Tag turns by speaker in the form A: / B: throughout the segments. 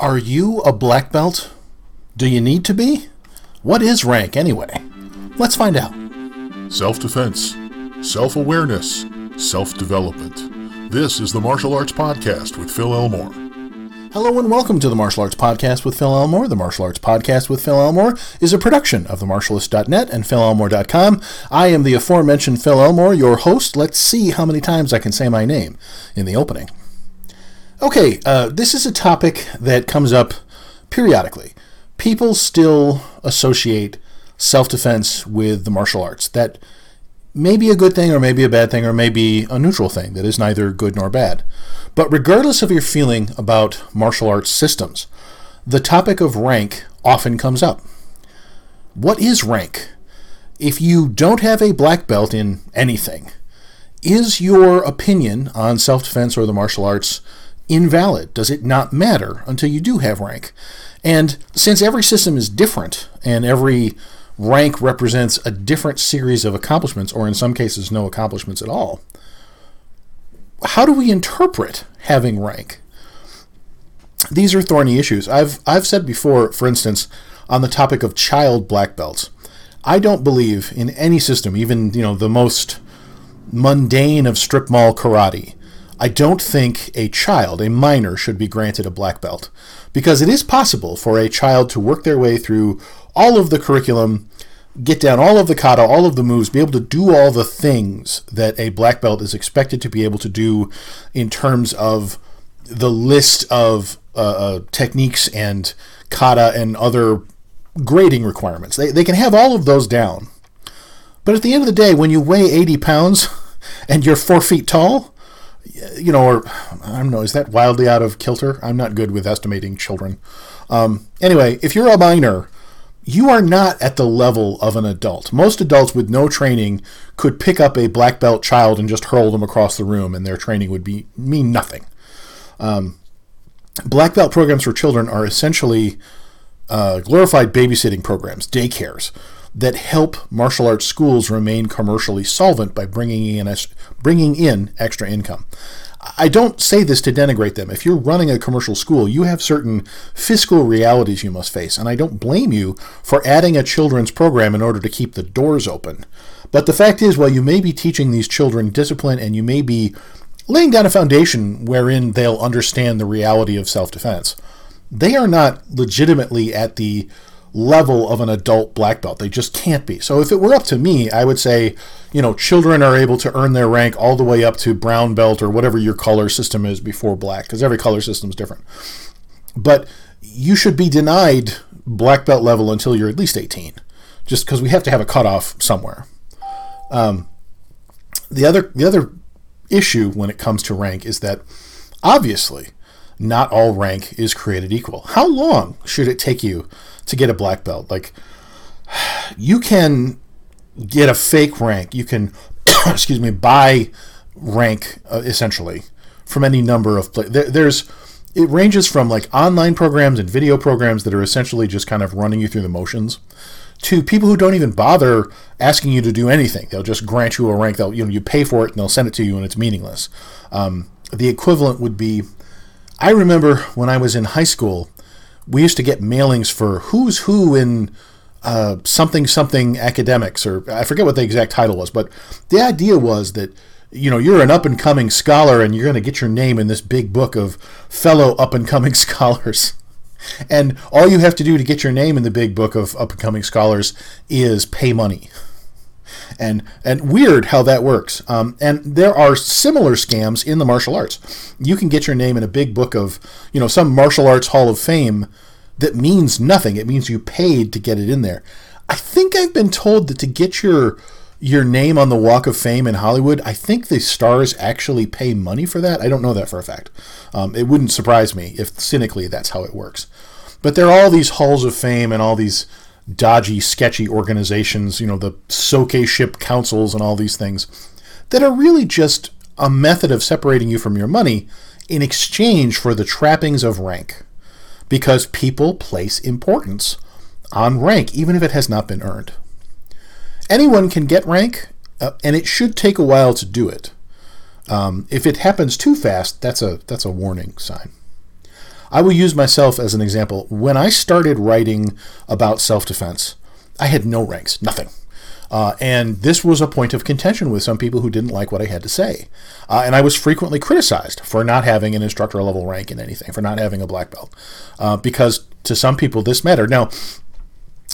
A: Are you a black belt? Do you need to be? What is rank anyway? Let's find out.
B: Self defense, self awareness, self development. This is the Martial Arts Podcast with Phil Elmore.
A: Hello and welcome to the Martial Arts Podcast with Phil Elmore. The Martial Arts Podcast with Phil Elmore is a production of themartialist.net and philelmore.com. I am the aforementioned Phil Elmore, your host. Let's see how many times I can say my name in the opening. Okay, uh, this is a topic that comes up periodically. People still associate self defense with the martial arts. That may be a good thing, or maybe a bad thing, or maybe a neutral thing that is neither good nor bad. But regardless of your feeling about martial arts systems, the topic of rank often comes up. What is rank? If you don't have a black belt in anything, is your opinion on self defense or the martial arts invalid? Does it not matter until you do have rank? And since every system is different and every rank represents a different series of accomplishments, or in some cases, no accomplishments at all, how do we interpret having rank? These are thorny issues. I've I've said before, for instance, on the topic of child black belts, I don't believe in any system, even you know the most mundane of strip mall karate. I don't think a child, a minor, should be granted a black belt because it is possible for a child to work their way through all of the curriculum, get down all of the kata, all of the moves, be able to do all the things that a black belt is expected to be able to do in terms of the list of uh, uh, techniques and kata and other grading requirements. They, they can have all of those down. But at the end of the day, when you weigh 80 pounds and you're four feet tall, you know, or I don't know, is that wildly out of kilter? I'm not good with estimating children. Um, anyway, if you're a minor, you are not at the level of an adult. Most adults with no training could pick up a black belt child and just hurl them across the room, and their training would be mean nothing. Um, black belt programs for children are essentially uh, glorified babysitting programs, daycares that help martial arts schools remain commercially solvent by bringing in bringing in extra income. I don't say this to denigrate them. If you're running a commercial school, you have certain fiscal realities you must face, and I don't blame you for adding a children's program in order to keep the doors open. But the fact is, while you may be teaching these children discipline and you may be laying down a foundation wherein they'll understand the reality of self defense, they are not legitimately at the level of an adult black belt. They just can't be. So if it were up to me, I would say, you know, children are able to earn their rank all the way up to brown belt or whatever your color system is before black, because every color system is different. But you should be denied black belt level until you're at least 18, just because we have to have a cutoff somewhere. Um, the other the other issue when it comes to rank is that obviously not all rank is created equal. How long should it take you to get a black belt? Like, you can get a fake rank. You can, excuse me, buy rank uh, essentially from any number of players. There, there's it ranges from like online programs and video programs that are essentially just kind of running you through the motions to people who don't even bother asking you to do anything. They'll just grant you a rank. They'll you know you pay for it and they'll send it to you and it's meaningless. Um, the equivalent would be I remember when I was in high school, we used to get mailings for who's who in uh, something something academics, or I forget what the exact title was, but the idea was that you know you're an up and coming scholar and you're going to get your name in this big book of fellow up and coming scholars. And all you have to do to get your name in the big book of up and coming scholars is pay money and and weird how that works. Um, and there are similar scams in the martial arts. You can get your name in a big book of you know some martial arts hall of fame that means nothing. It means you paid to get it in there. I think I've been told that to get your your name on the Walk of Fame in Hollywood, I think the stars actually pay money for that. I don't know that for a fact. Um, it wouldn't surprise me if cynically that's how it works. But there are all these halls of fame and all these dodgy, sketchy organizations, you know, the soke ship councils and all these things, that are really just a method of separating you from your money in exchange for the trappings of rank. Because people place importance on rank, even if it has not been earned. Anyone can get rank, uh, and it should take a while to do it. Um, if it happens too fast, that's a that's a warning sign. I will use myself as an example. When I started writing about self defense, I had no ranks, nothing. Uh, and this was a point of contention with some people who didn't like what I had to say. Uh, and I was frequently criticized for not having an instructor level rank in anything, for not having a black belt, uh, because to some people this mattered. Now,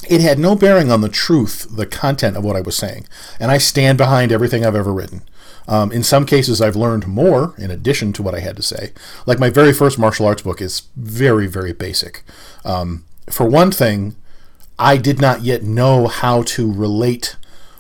A: it had no bearing on the truth, the content of what I was saying. And I stand behind everything I've ever written. Um, in some cases, I've learned more in addition to what I had to say. Like my very first martial arts book is very, very basic. Um, for one thing, I did not yet know how to relate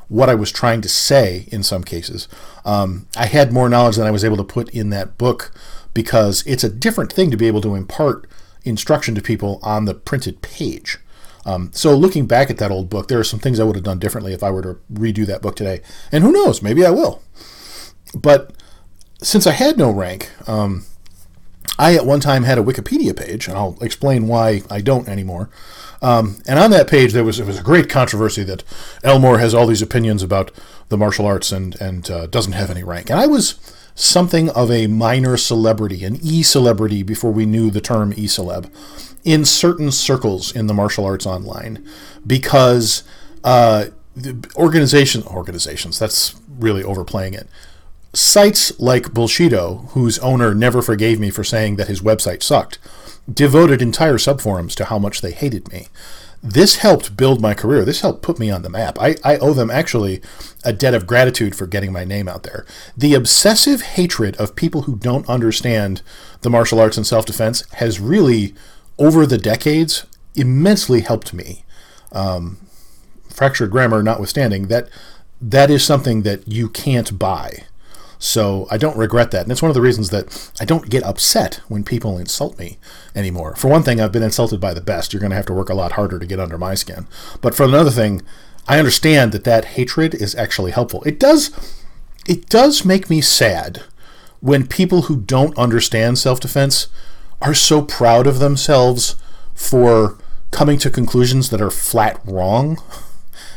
A: what I was trying to say in some cases. Um, I had more knowledge than I was able to put in that book because it's a different thing to be able to impart instruction to people on the printed page. Um, so looking back at that old book, there are some things I would have done differently if I were to redo that book today. And who knows, maybe I will. But since I had no rank, um, I at one time had a Wikipedia page, and I'll explain why I don't anymore. Um, and on that page, there was it was a great controversy that Elmore has all these opinions about the martial arts and and uh, doesn't have any rank. And I was something of a minor celebrity, an e-celebrity before we knew the term e-celeb, in certain circles in the martial arts online, because uh, organization organizations that's really overplaying it sites like Bullshido, whose owner never forgave me for saying that his website sucked, devoted entire subforums to how much they hated me. This helped build my career. This helped put me on the map. I, I owe them actually a debt of gratitude for getting my name out there. The obsessive hatred of people who don't understand the martial arts and self defense has really, over the decades, immensely helped me. Um, fractured grammar notwithstanding, that that is something that you can't buy. So I don't regret that. And it's one of the reasons that I don't get upset when people insult me anymore. For one thing, I've been insulted by the best. You're going to have to work a lot harder to get under my skin. But for another thing, I understand that that hatred is actually helpful. It does it does make me sad when people who don't understand self-defense are so proud of themselves for coming to conclusions that are flat wrong.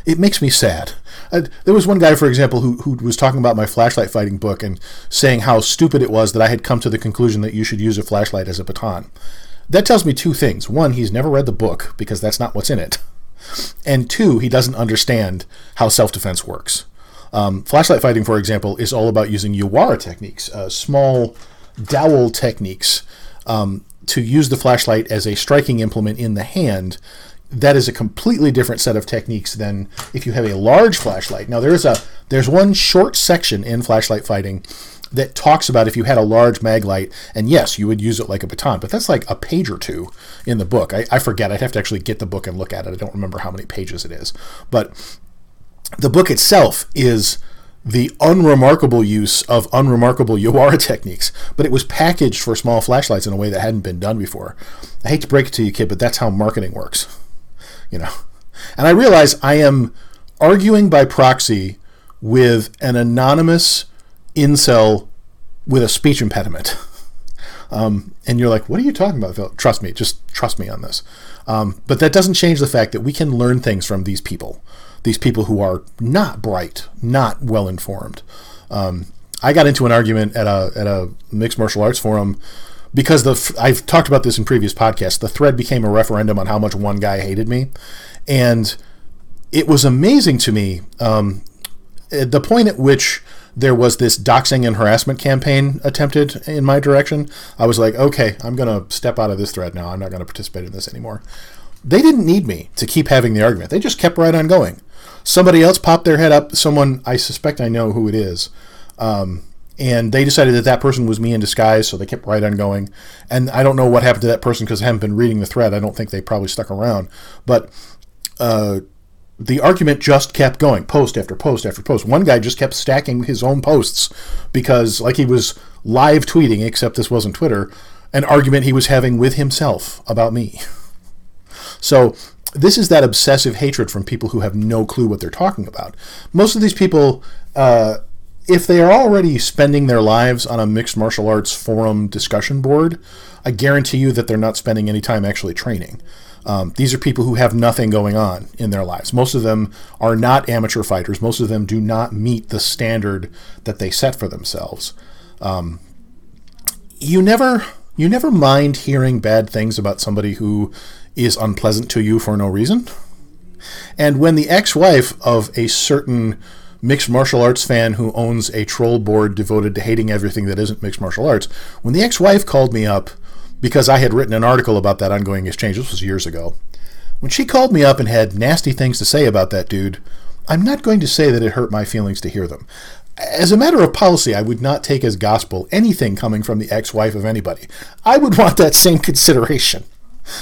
A: It makes me sad uh, there was one guy, for example, who, who was talking about my flashlight fighting book and saying how stupid it was that I had come to the conclusion that you should use a flashlight as a baton. That tells me two things. One, he's never read the book because that's not what's in it. And two, he doesn't understand how self defense works. Um, flashlight fighting, for example, is all about using Yawara techniques, uh, small dowel techniques, um, to use the flashlight as a striking implement in the hand that is a completely different set of techniques than if you have a large flashlight. Now there's a there's one short section in flashlight fighting that talks about if you had a large mag light, and yes, you would use it like a baton, but that's like a page or two in the book. I, I forget. I'd have to actually get the book and look at it. I don't remember how many pages it is. But the book itself is the unremarkable use of unremarkable Yawara techniques, but it was packaged for small flashlights in a way that hadn't been done before. I hate to break it to you, kid, but that's how marketing works you know. And I realize I am arguing by proxy with an anonymous incel with a speech impediment. Um, and you're like, what are you talking about, Phil? Trust me, just trust me on this. Um, but that doesn't change the fact that we can learn things from these people, these people who are not bright, not well informed. Um, I got into an argument at a at a mixed martial arts forum because the I've talked about this in previous podcasts. The thread became a referendum on how much one guy hated me, and it was amazing to me um, at the point at which there was this doxing and harassment campaign attempted in my direction. I was like, okay, I'm going to step out of this thread now. I'm not going to participate in this anymore. They didn't need me to keep having the argument. They just kept right on going. Somebody else popped their head up. Someone I suspect I know who it is. Um, and they decided that that person was me in disguise, so they kept right on going. And I don't know what happened to that person because I haven't been reading the thread. I don't think they probably stuck around, but uh, the argument just kept going, post after post after post. One guy just kept stacking his own posts because, like, he was live tweeting, except this wasn't Twitter, an argument he was having with himself about me. So this is that obsessive hatred from people who have no clue what they're talking about. Most of these people. Uh, if they are already spending their lives on a mixed martial arts forum discussion board, I guarantee you that they're not spending any time actually training. Um, these are people who have nothing going on in their lives. Most of them are not amateur fighters. Most of them do not meet the standard that they set for themselves. Um, you never, You never mind hearing bad things about somebody who is unpleasant to you for no reason. And when the ex wife of a certain mixed martial arts fan who owns a troll board devoted to hating everything that isn't mixed martial arts, when the ex wife called me up because I had written an article about that ongoing exchange, this was years ago, when she called me up and had nasty things to say about that dude, I'm not going to say that it hurt my feelings to hear them. As a matter of policy, I would not take as gospel anything coming from the ex wife of anybody. I would want that same consideration.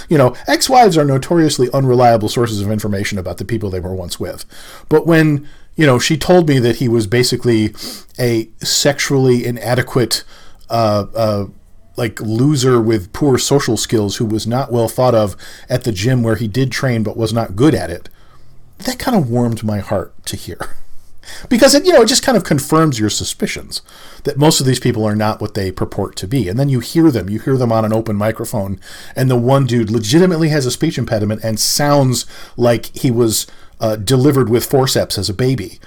A: You know, ex wives are notoriously unreliable sources of information about the people they were once with. But when, you know, she told me that he was basically a sexually inadequate, uh, uh, like loser with poor social skills who was not well thought of at the gym where he did train but was not good at it, that kind of warmed my heart to hear. Because it you know it just kind of confirms your suspicions that most of these people are not what they purport to be. And then you hear them. You hear them on an open microphone and the one dude legitimately has a speech impediment and sounds like he was uh, delivered with forceps as a baby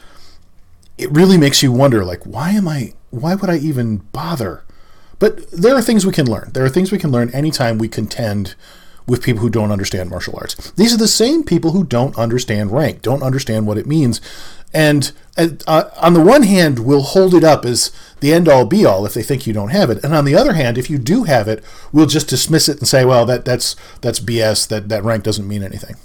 A: it really makes you wonder like why am i why would i even bother but there are things we can learn there are things we can learn anytime we contend with people who don't understand martial arts. These are the same people who don't understand rank, don't understand what it means. And uh, on the one hand, we'll hold it up as the end all be all if they think you don't have it. And on the other hand, if you do have it, we'll just dismiss it and say, well, that, that's, that's BS, that, that rank doesn't mean anything.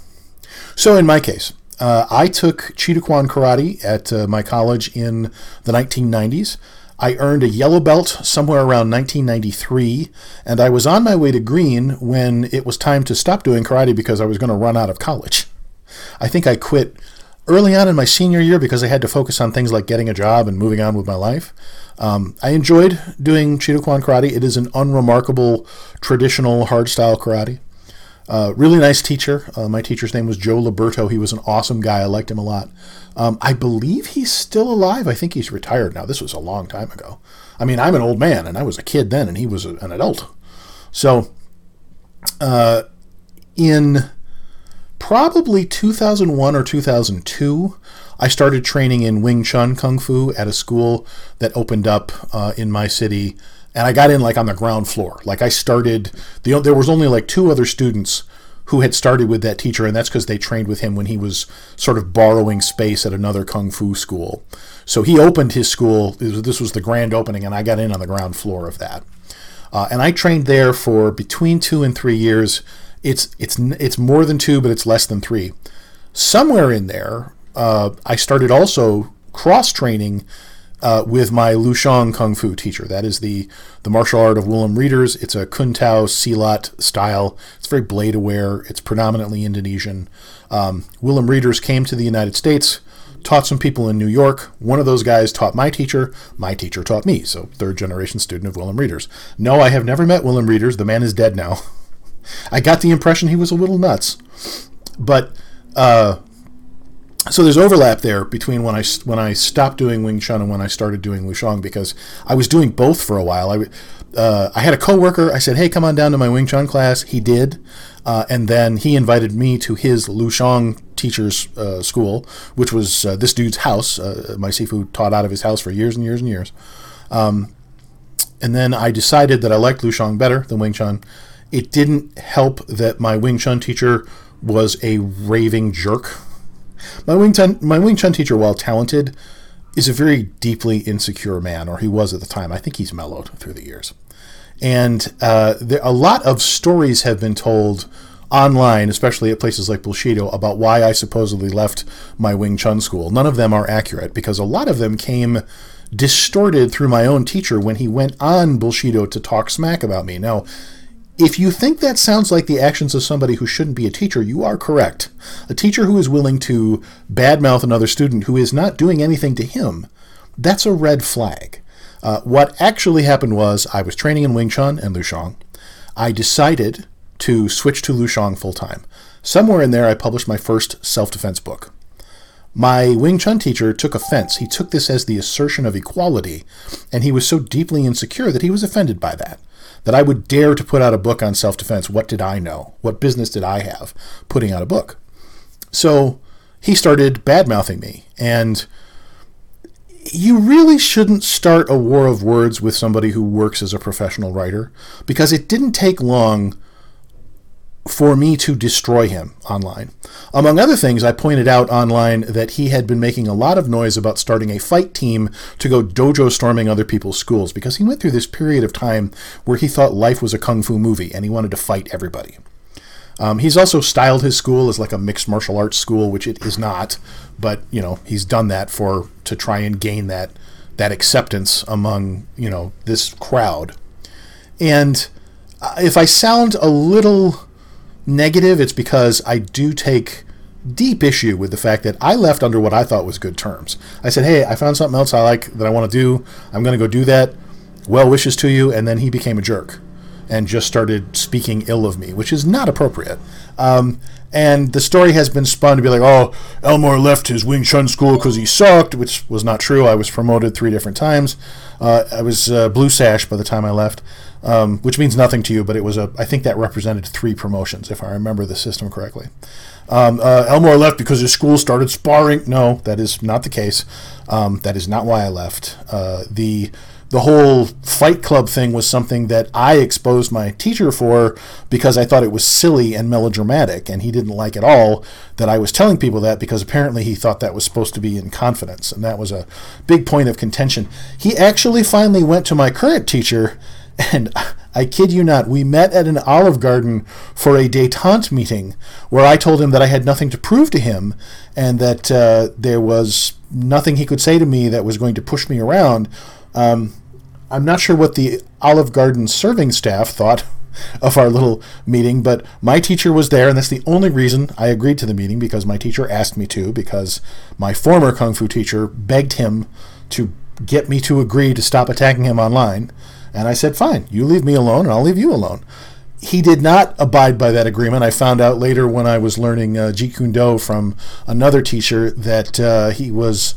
A: So in my case, uh, I took Cheetah Karate at uh, my college in the 1990s. I earned a yellow belt somewhere around 1993, and I was on my way to green when it was time to stop doing karate because I was going to run out of college. I think I quit early on in my senior year because I had to focus on things like getting a job and moving on with my life. Um, I enjoyed doing Kwan karate. It is an unremarkable traditional hardstyle karate. Uh, really nice teacher. Uh, my teacher's name was Joe Liberto. He was an awesome guy. I liked him a lot. Um, I believe he's still alive. I think he's retired now. This was a long time ago. I mean, I'm an old man, and I was a kid then, and he was a, an adult. So, uh, in probably 2001 or 2002, I started training in Wing Chun Kung Fu at a school that opened up uh, in my city and I got in like on the ground floor. Like I started, the, there was only like two other students who had started with that teacher, and that's because they trained with him when he was sort of borrowing space at another kung fu school. So he opened his school. This was the grand opening, and I got in on the ground floor of that. Uh, and I trained there for between two and three years. It's it's it's more than two, but it's less than three. Somewhere in there, uh, I started also cross training uh, with my Liu Seong Kung Fu teacher. That is the, the martial art of Willem Reeders. It's a Kun Tao Silat style. It's very blade aware. It's predominantly Indonesian. Um, Willem Reeders came to the United States, taught some people in New York. One of those guys taught my teacher. My teacher taught me. So, third generation student of Willem Reeders. No, I have never met Willem Reeders. The man is dead now. I got the impression he was a little nuts. But uh, so there's overlap there between when I when I stopped doing Wing Chun and when I started doing Liu Seong because I was doing both for a while. I uh, I had a coworker. I said, "Hey, come on down to my Wing Chun class." He did, uh, and then he invited me to his Liu Seong teachers uh, school, which was uh, this dude's house. Uh, my Sifu taught out of his house for years and years and years. Um, and then I decided that I liked Liu Seong better than Wing Chun. It didn't help that my Wing Chun teacher was a raving jerk my Wing Chun, my Wing Chun teacher, while talented, is a very deeply insecure man, or he was at the time. I think he's mellowed through the years. And uh, there, a lot of stories have been told online, especially at places like Bullshido, about why I supposedly left my Wing Chun school. None of them are accurate because a lot of them came distorted through my own teacher when he went on Bullshido to talk smack about me. Now, if you think that sounds like the actions of somebody who shouldn't be a teacher, you are correct. A teacher who is willing to badmouth another student who is not doing anything to him, that's a red flag. Uh, what actually happened was I was training in Wing Chun and Liu Seong. I decided to switch to Liu Seong full time. Somewhere in there, I published my first self defense book. My Wing Chun teacher took offense. He took this as the assertion of equality, and he was so deeply insecure that he was offended by that that I would dare to put out a book on self defense. What did I know? What business did I have putting out a book? So he started bad mouthing me. And you really shouldn't start a war of words with somebody who works as a professional writer because it didn't take long for me to destroy him online. Among other things, I pointed out online that he had been making a lot of noise about starting a fight team to go dojo storming other people's schools because he went through this period of time where he thought life was a kung fu movie and he wanted to fight everybody. Um, he's also styled his school as like a mixed martial arts school, which it is not, but you know he's done that for to try and gain that that acceptance among you know this crowd. And uh, if I sound a little negative, it's because I do take deep issue with the fact that I left under what I thought was good terms. I said, "Hey, I found something else I like that I want to do. I'm going to go do that. Well wishes to you." And then he became a jerk and just started speaking ill of me, which is not appropriate. Um, and the story has been spun to be like, "Oh, Elmore left his Wing Chun school because he sucked," which was not true. I was promoted three different times. Uh, I was uh, blue sash by the time I left um, which means nothing to you, but it was a. I think that represented three promotions, if I remember the system correctly. Um, uh, Elmore left because his school started sparring. No, that is not the case. Um, that is not why I left. Uh, the the whole Fight Club thing was something that I exposed my teacher for because I thought it was silly and melodramatic, and he didn't like at all that I was telling people that because apparently he thought that was supposed to be in confidence, and that was a big point of contention. He actually finally went to my current teacher and I kid you not, we met at an Olive Garden for a detente meeting where I told him that I had nothing to prove to him and that uh, there was nothing he could say to me that was going to push me around. Um, I'm not sure what the Olive Garden serving staff thought of our little meeting, but my teacher was there, and that's the only reason I agreed to the meeting because my teacher asked me to, because my former Kung Fu teacher begged him to get me to agree to stop attacking him online. And I said, fine, you leave me alone and I'll leave you alone. He did not abide by that agreement. I found out later when I was learning uh, Jeet Kune Do from another teacher that uh, he was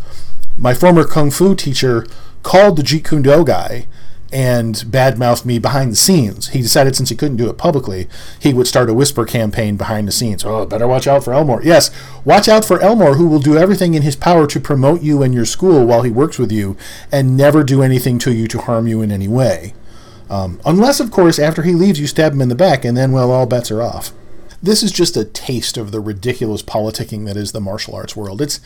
A: my former Kung Fu teacher called the Jeet Kune Do guy and badmouthed me behind the scenes. He decided since he couldn't do it publicly, he would start a whisper campaign behind the scenes. Oh, better watch out for Elmore. Yes, watch out for Elmore, who will do everything in his power to promote you and your school while he works with you and never do anything to you to harm you in any way. Um, unless, of course, after he leaves, you stab him in the back, and then, well, all bets are off. This is just a taste of the ridiculous politicking that is the martial arts world. It's,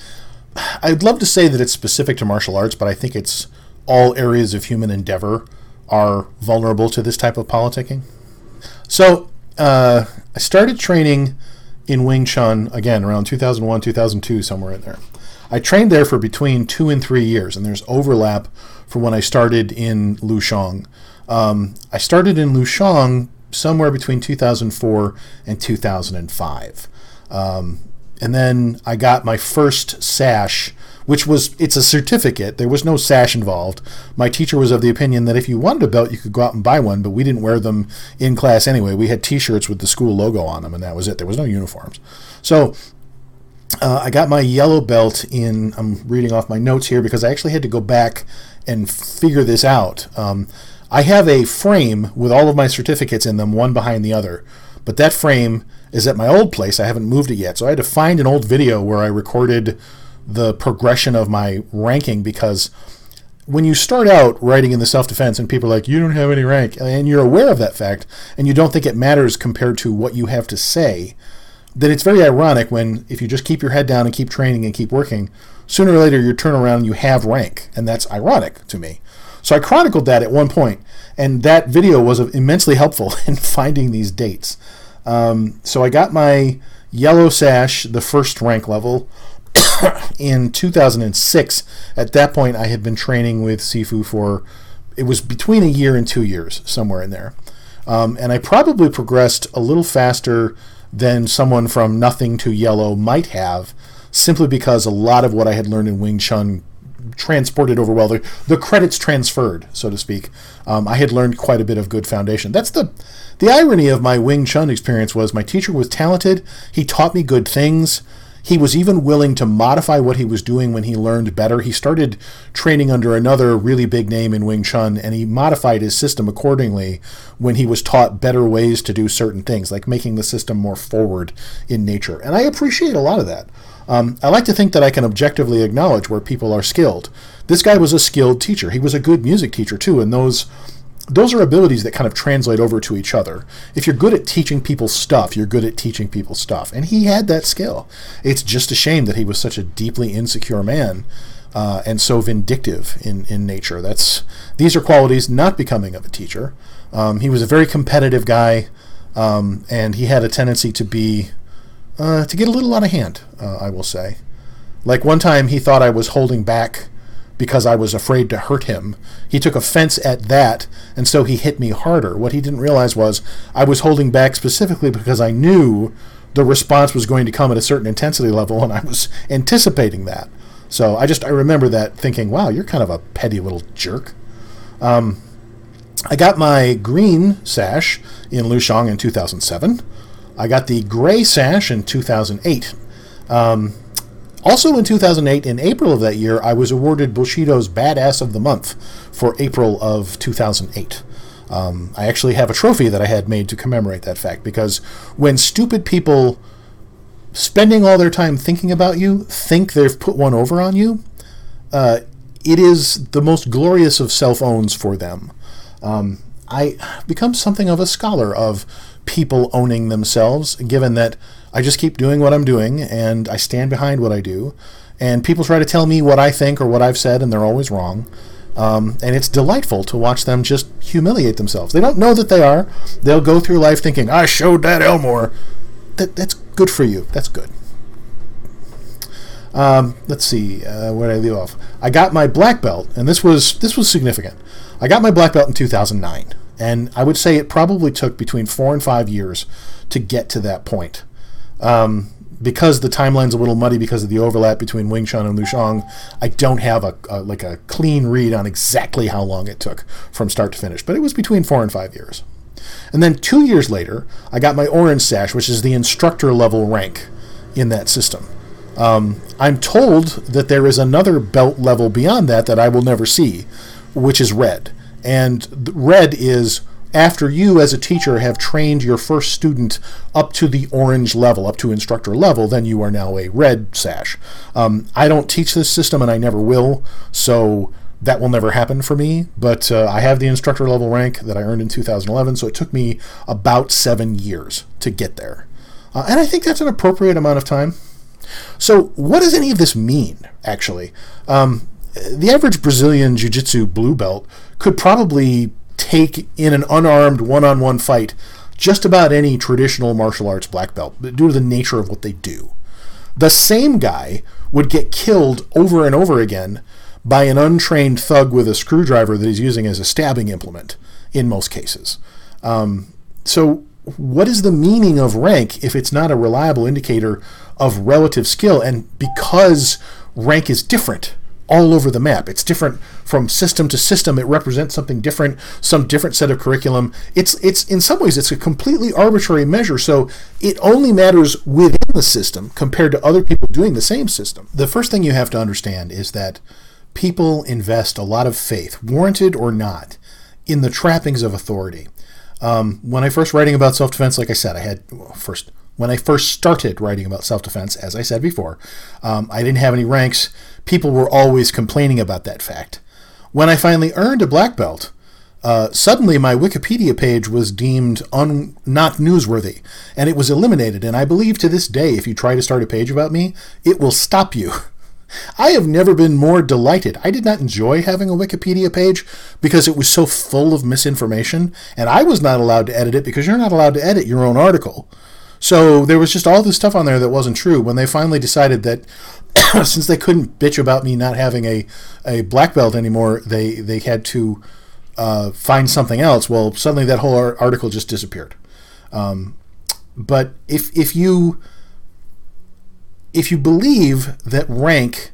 A: I'd love to say that it's specific to martial arts, but I think it's all areas of human endeavor are vulnerable to this type of politicking. So uh, I started training in Wing Chun again around 2001, 2002, somewhere in there. I trained there for between two and three years, and there's overlap from when I started in Liu Seong. Um, I started in Liu Seong somewhere between 2004 and 2005. Um, and then I got my first sash which was it's a certificate. There was no sash involved. My teacher was of the opinion that if you wanted a belt, you could go out and buy one, but we didn't wear them in class anyway. We had T-shirts with the school logo on them, and that was it. There was no uniforms. So uh, I got my yellow belt in. I'm reading off my notes here because I actually had to go back and figure this out. Um, I have a frame with all of my certificates in them, one behind the other. But that frame is at my old place. I haven't moved it yet. So I had to find an old video where I recorded the progression of my ranking because when you start out writing in the self defense and people are like, you don't have any rank, and you're aware of that fact, and you don't think it matters compared to what you have to say, then it's very ironic when, if you just keep your head down and keep training and keep working, sooner or later you turn around and you have rank. And that's ironic to me. So I chronicled that at one point, and that video was immensely helpful in finding these dates. Um, so I got my yellow sash, the first rank level, in 2006. At that point, I had been training with Sifu for it was between a year and two years, somewhere in there. Um, and I probably progressed a little faster than someone from nothing to yellow might have, simply because a lot of what I had learned in Wing Chun transported over well. The, the credits transferred, so to speak. Um, I had learned quite a bit of good foundation. That's the the irony of my Wing Chun experience was my teacher was talented. He taught me good things He was even willing to modify what he was doing when he learned better. He started training under another really big name in Wing Chun, and he modified his system accordingly when he was taught better ways to do certain things, like making the system more forward in nature. And I appreciate a lot of that. Um, I like to think that I can objectively acknowledge where people are skilled. This guy was a skilled teacher. He was a good music teacher too, and those those are abilities that kind of translate over to each other. If you're good at teaching people stuff, you're good at teaching people stuff. And he had that skill. It's just a shame that he was such a deeply insecure man uh, and so vindictive in, in nature. That's These are qualities not becoming of a teacher. Um, he was a very competitive guy, um, and he had a tendency to be, uh, to get a little out of hand, uh, I will say. Like one time he thought I was holding back because I was afraid to hurt him. He took offense at that, and so he hit me harder. What he didn't realize was I was holding back specifically because I knew the response was going to come at a certain intensity level, and I was anticipating that. So I just I remember that thinking, wow, you're kind of a petty little jerk. Um, I got my green sash in Liu Seong in 2007. I got the gray sash in 2008. Um, also in 2008, in April of that year, I was awarded Bullshido's Badass of the Month for April of 2008. Um, I actually have a trophy that I had made to commemorate that fact because when stupid people spending all their time thinking about you think they've put one over on you, uh, it is the most glorious of self owns for them. Um, I become something of a scholar of people owning themselves, given that I just keep doing what I'm doing and I stand behind what I do. And people try to tell me what I think or what I've said, and they're always wrong. Um, and it's delightful to watch them just humiliate themselves. They don't know that they are. They'll go through life thinking, I showed that Elmore. That, that's good for you. That's good. Um, let's see, uh, where did I leave off? I got my black belt, and this was this was significant. I got my black belt in 2009, and I would say it probably took between four and five years to get to that point. Um, because the timeline's a little muddy because of the overlap between Wing Chun and Liu Seong, I don't have a, a, like a clean read on exactly how long it took from start to finish, but it was between four and five years. And then two years later, I got my orange sash, which is the instructor level rank in that system. Um, I'm told that there is another belt level beyond that that I will never see, which is red. And red is after you as a teacher have trained your first student up to the orange level, up to instructor level, then you are now a red sash. Um, I don't teach this system and I never will, so that will never happen for me. But uh, I have the instructor level rank that I earned in 2011, so it took me about seven years to get there. Uh, and I think that's an appropriate amount of time. So, what does any of this mean, actually? Um, the average Brazilian Jiu Jitsu blue belt could probably take in an unarmed one on one fight just about any traditional martial arts black belt due to the nature of what they do. The same guy would get killed over and over again by an untrained thug with a screwdriver that he's using as a stabbing implement in most cases. Um, so, what is the meaning of rank if it's not a reliable indicator of relative skill? And because rank is different all over the map. It's different from system to system. It represents something different, some different set of curriculum. It's it's in some ways it's a completely arbitrary measure. So it only matters within the system compared to other people doing the same system. The first thing you have to understand is that people invest a lot of faith, warranted or not, in the trappings of authority. Um, when I first writing about self defense, like I said, I had well, first when I first started writing about self defense, as I said before, um, I didn't have any ranks. People were always complaining about that fact. When I finally earned a black belt, uh, suddenly my Wikipedia page was deemed un- not newsworthy, and it was eliminated. And I believe to this day, if you try to start a page about me, it will stop you. I have never been more delighted. I did not enjoy having a Wikipedia page because it was so full of misinformation, and I was not allowed to edit it because you're not allowed to edit your own article. So there was just all this stuff on there that wasn't true. When they finally decided that since they couldn't bitch about me not having a, a black belt anymore, they, they had to uh, find something else. Well, suddenly that whole article just disappeared. Um, but if, if you if you believe that rank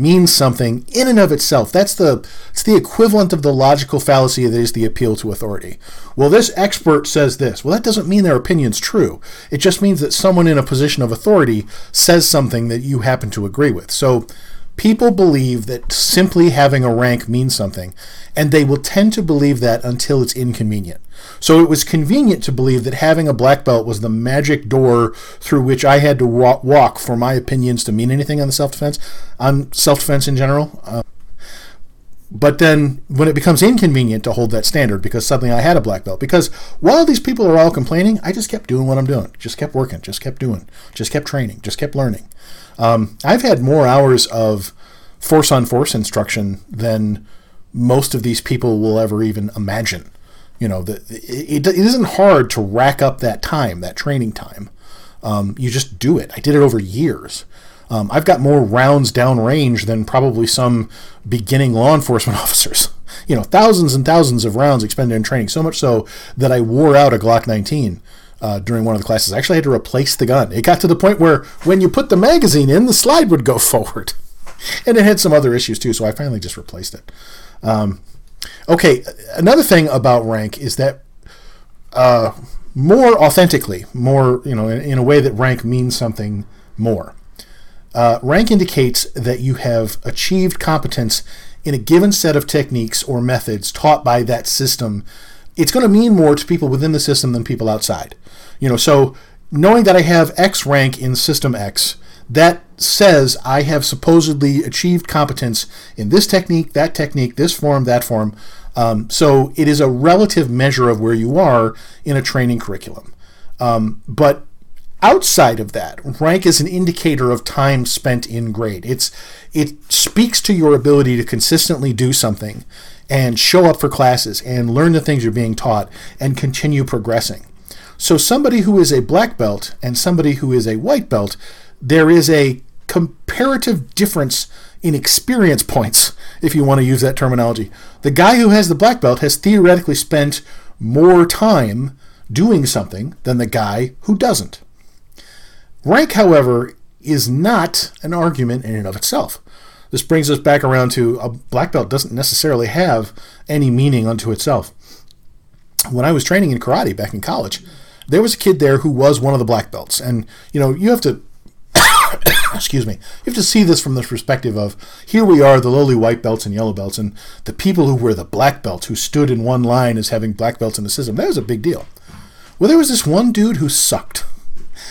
A: means something in and of itself. That's the it's the equivalent of the logical fallacy that is the appeal to authority. Well, this expert says this. Well, that doesn't mean their opinion's true. It just means that someone in a position of authority says something that you happen to agree with. So people believe that simply having a rank means something, and they will tend to believe that until it's inconvenient. So it was convenient to believe that having a black belt was the magic door through which I had to walk for my opinions to mean anything on the self defense, on self defense in general. Uh, but then when it becomes inconvenient to hold that standard because suddenly I had a black belt, because while these people are all complaining, I just kept doing what I'm doing, just kept working, just kept doing, just kept training, just kept learning. Um, I've had more hours of force on force instruction than most of these people will ever even imagine. You know, the, it, it isn't hard to rack up that time, that training time. Um, you just do it. I did it over years. Um, I've got more rounds downrange than probably some beginning law enforcement officers. You know, thousands and thousands of rounds expended in training, so much so that I wore out a Glock 19 uh, during one of the classes. I actually had to replace the gun. It got to the point where when you put the magazine in, the slide would go forward. And it had some other issues too, so I finally just replaced it. Um, Okay, another thing about rank is that uh, more authentically, more you know, in, in, a way that rank means something more. Uh, rank indicates that you have achieved competence in a given set of techniques or methods taught by that system. It's going to mean more to people within the system than people outside. You know, so knowing that I have X rank in System X, that says I have supposedly achieved competence in this technique, that technique, this form, that form. Um, so it is a relative measure of where you are in a training curriculum. Um, but outside of that, rank is an indicator of time spent in grade. It's it speaks to your ability to consistently do something and show up for classes and learn the things you're being taught and continue progressing. So somebody who is a black belt and somebody who is a white belt there is a comparative difference in experience points, if you want to use that terminology. The guy who has the black belt has theoretically spent more time doing something than the guy who doesn't. Rank, however, is not an argument in and of itself. This brings us back around to a black belt doesn't necessarily have any meaning unto itself. When I was training in karate back in college, there was a kid there who was one of the black belts. And, you know, you have to excuse me, you have to see this from the perspective of here we are, the lowly white belts and yellow belts, and the people who were the black belts who stood in one line as having black belts in the system. That was a big deal. Well, there was this one dude who sucked.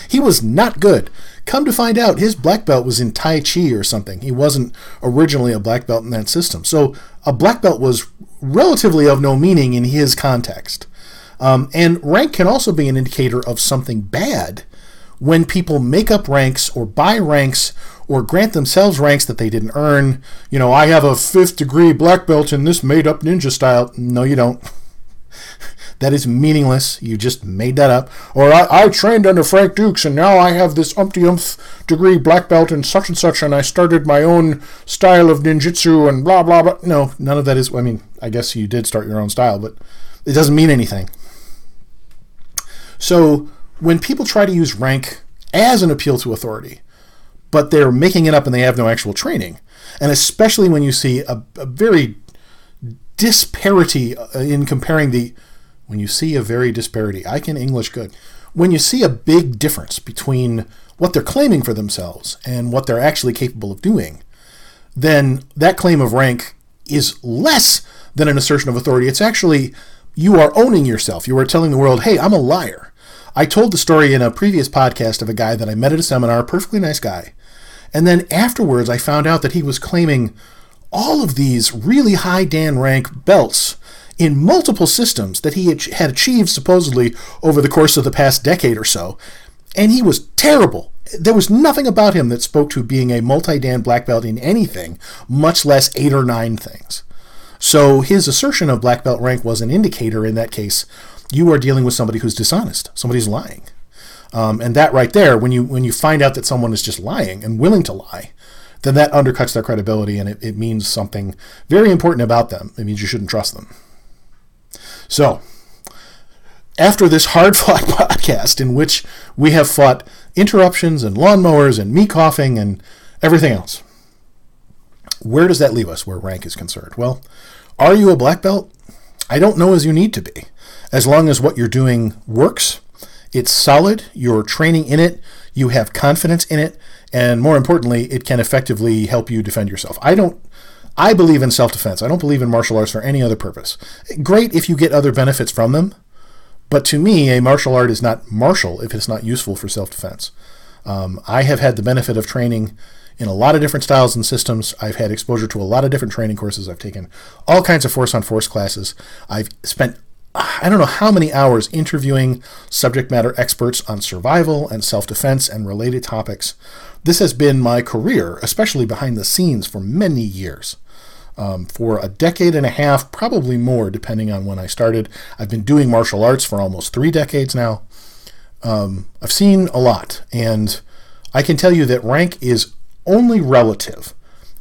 A: He was not good. Come to find out, his black belt was in Tai Chi or something. He wasn't originally a black belt in that system. So a black belt was relatively of no meaning in his context. Um, and rank can also be an indicator of something bad when people make up ranks or buy ranks or grant themselves ranks that they didn't earn. You know, I have a fifth degree black belt in this made up ninja style. No, you don't. that is meaningless. You just made that up. Or I, I trained under Frank Dux and now I have this umpty umph degree black belt in such and such and I started my own style of ninjutsu and blah blah blah. No, none of that is. I mean, I guess you did start your own style, but it doesn't mean anything. So when people try to use rank as an appeal to authority, but they're making it up and they have no actual training, and especially when you see a, a very disparity uh, in comparing the when you see a very disparity i can english good when you see a big difference between what they're claiming for themselves and what they're actually capable of doing then that claim of rank is less than an assertion of authority. It's actually you are owning yourself. You are telling the world hey i'm a liar I told the story in a previous podcast of a guy that I met at a seminar, perfectly nice guy. And then afterwards, I found out that he was claiming all of these really high Dan rank belts in multiple systems that he had achieved supposedly over the course of the past decade or so. And he was terrible. There was nothing about him that spoke to being a multi Dan black belt in anything, much less eight or nine things. So his assertion of black belt rank was an indicator in that case you are dealing with somebody who's dishonest. Somebody's lying. Um, and that right there, when you when you find out that someone is just lying and willing to lie, then that undercuts their credibility and it, it means something very important about them. It means you shouldn't trust them. So, after this hard fought podcast in which we have fought interruptions and lawnmowers and me coughing and everything else, where does that leave us where rank is concerned? Well, are you a black belt? I don't know as you need to be. As long as what you're doing works, it's solid, you're training in it, you have confidence in it, and more importantly, it can effectively help you defend yourself. I don't I believe in self-defense. I don't believe in martial arts for any other purpose. Great if you get other benefits from them, but to me, a martial art is not martial if it's not useful for self-defense. Um, I have had the benefit of training in a lot of different styles and systems. I've had exposure to a lot of different training courses. I've taken all kinds of force on force classes. I've spent I don't know how many hours interviewing subject matter experts on survival and self defense and related topics. This has been my career, especially behind the scenes, for many years. Um, for a decade and a half, probably more, depending on when I started. I've been doing martial arts for almost three decades now. Um, I've seen a lot, and I can tell you that rank is only relative.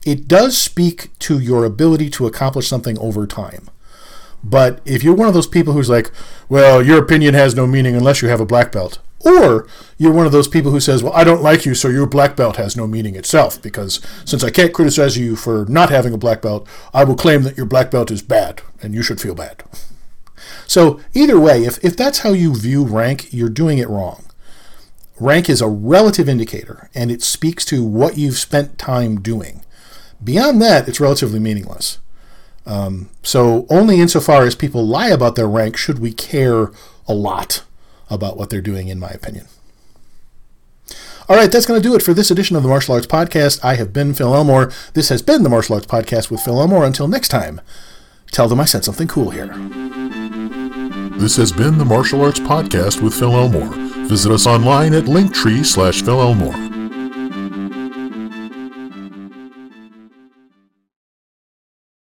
A: It does speak to your ability to accomplish something over time. But if you're one of those people who's like, well, your opinion has no meaning unless you have a black belt, or you're one of those people who says, well, I don't like you, so your black belt has no meaning itself, because since I can't criticize you for not having a black belt, I will claim that your black belt is bad, and you should feel bad. So, either way, if, if that's how you view rank, you're doing it wrong. Rank is a relative indicator, and it speaks to what you've spent time doing. Beyond that, it's relatively meaningless. Um, so, only insofar as people lie about their rank should we care a lot about what they're doing, in my opinion. All right, that's going to do it for this edition of the Martial Arts Podcast. I have been Phil Elmore. This has been the Martial Arts Podcast with Phil Elmore. Until next time, tell them I said something cool here.
B: This has been the Martial Arts Podcast with Phil Elmore. Visit us online at linktree slash Phil Elmore.